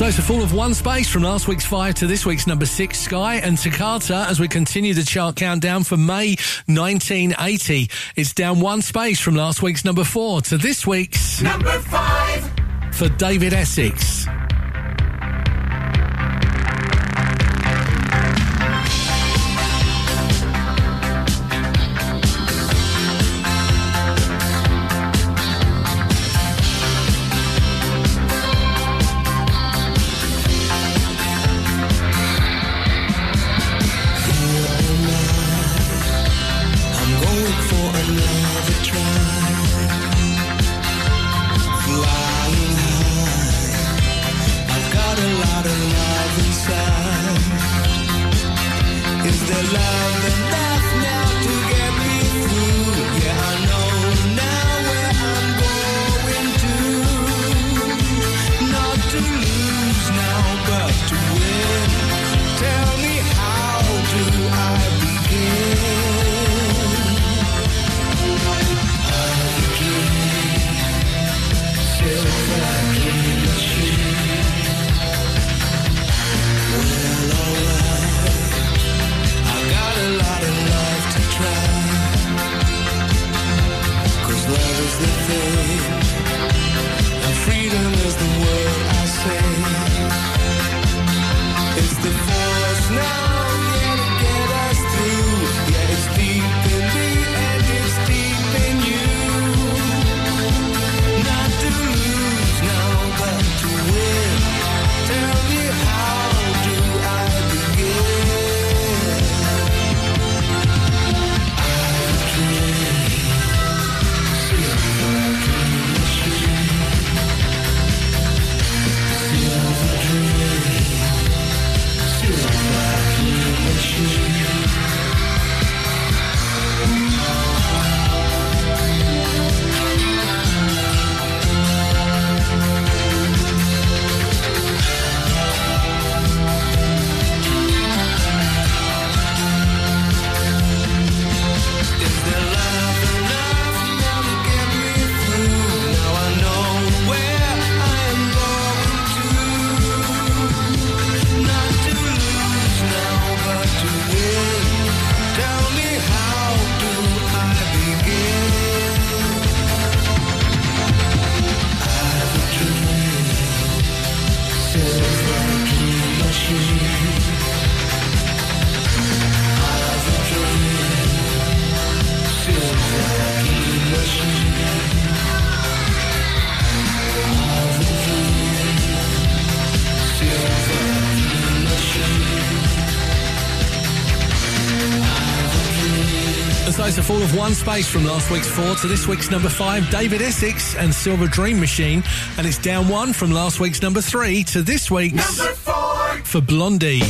Speaker 15: A fall of one space from last week's five to this week's number six, Sky and Toccata, as we continue the chart countdown for May 1980. It's down one space from last week's number four to this week's
Speaker 21: Number five.
Speaker 15: for David Essex.
Speaker 21: It's a fall of one space from last week's four to this week's number five, David Essex and Silver Dream Machine. And it's down one from last week's number three to this week's
Speaker 3: Number four.
Speaker 21: for Blondie.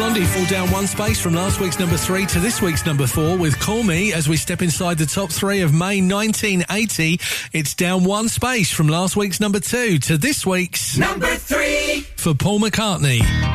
Speaker 21: Blondie fall down one space from last week's number three to this week's number four with Call Me as we step inside the top three of May 1980. It's down one space from last week's number two to this week's
Speaker 3: Number three.
Speaker 21: for Paul McCartney.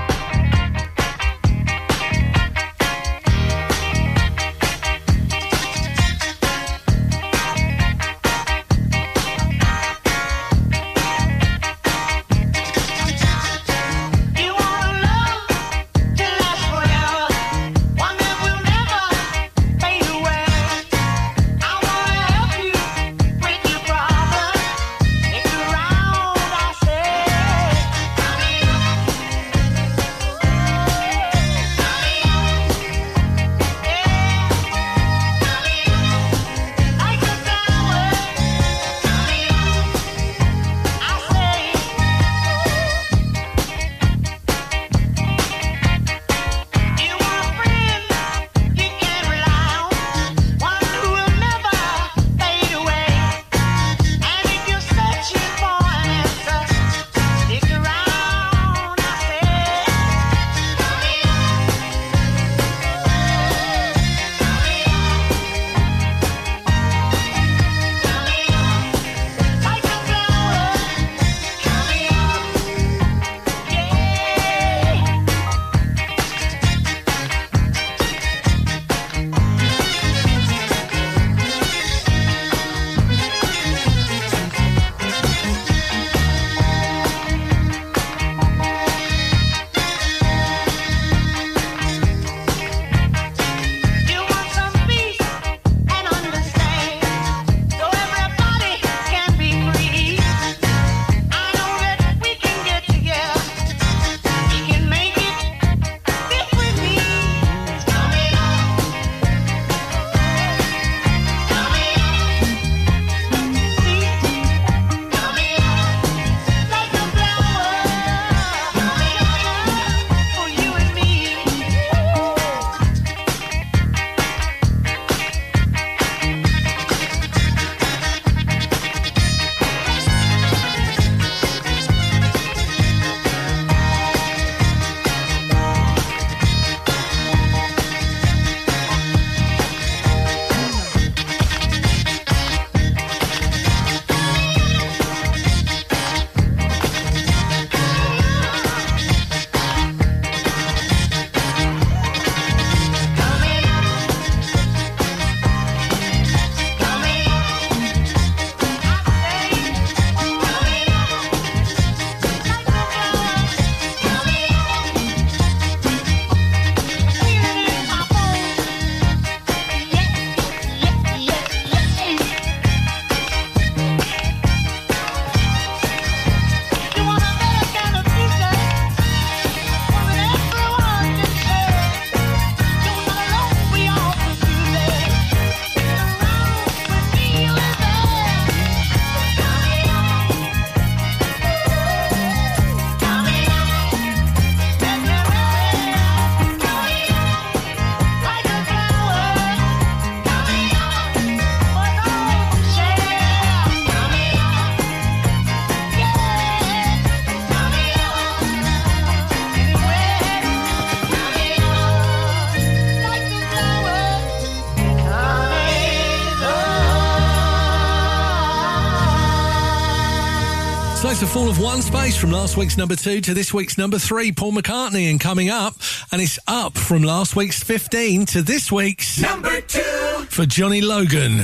Speaker 3: Fall of one space from last week's number two to this week's number three, Paul McCartney. And coming up, and it's up from last week's 15 to this week's
Speaker 16: Number two.
Speaker 3: for Johnny Logan.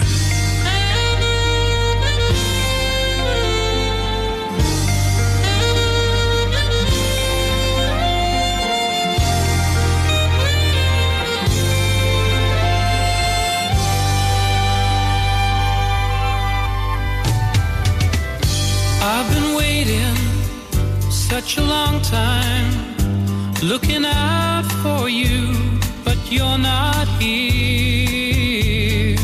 Speaker 9: Such a long time, looking out for you, but you're not here.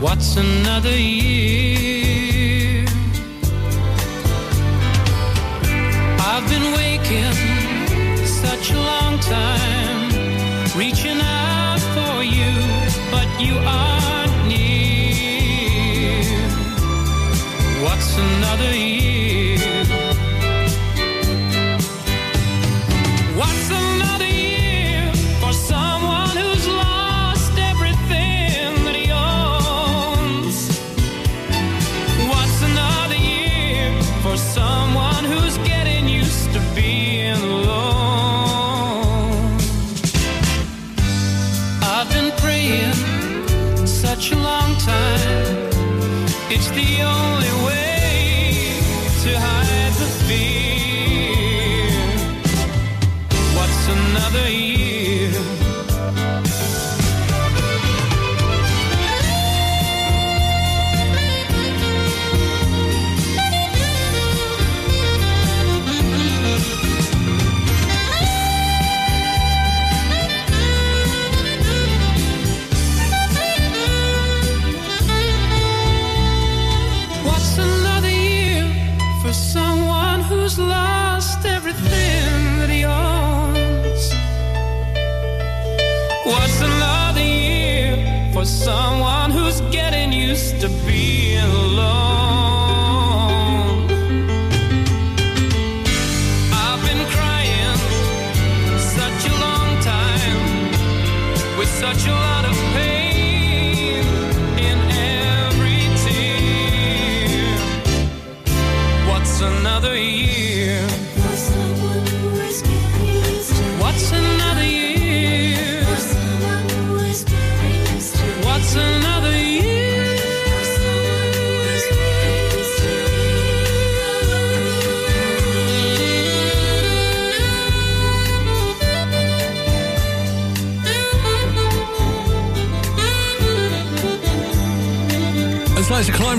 Speaker 9: What's another year? I've been waking such a long time, reaching out for you, but you aren't near. What's another year?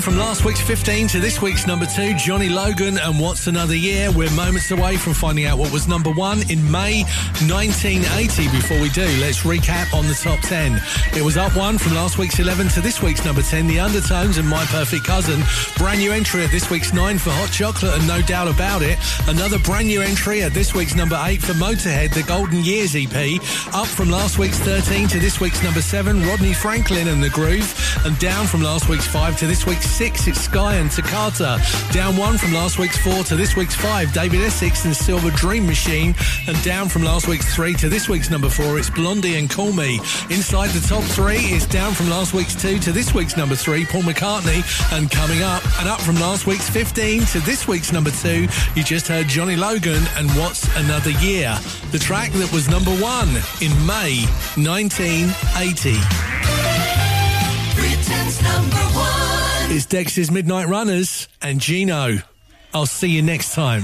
Speaker 3: From last week's 15 to this week's number two, Johnny Logan and What's Another Year. We're moments away from finding out what was number one in May 1980. Before we do, let's recap on the top 10. It was up one from last week's 11 to this week's number 10, The Undertones and My Perfect Cousin. Brand new entry at this week's 9 for Hot Chocolate and No Doubt About It. Another brand new entry at this week's number 8 for Motorhead, The Golden Years EP. Up from last week's 13 to this week's number 7, Rodney Franklin and The Groove. And down from last week's 5 to this week's 6, it's Sky and Toccata. Down 1 from last week's 4 to this week's 5, David Essex and Silver Dream Machine. And down from last week's 3 to this week's number 4, it's Blondie and Call Me. Inside the top 3 is down from last week's 2 to this week's number 3, Paul McCartney. And coming up, and up from last week's 15 to this week's number 2, you just heard Johnny Logan and What's Another Year. The track that was number 1 in May 1980.
Speaker 16: Britain's number one.
Speaker 3: It's Dexys Midnight Runners and Geno. I'll see you next time.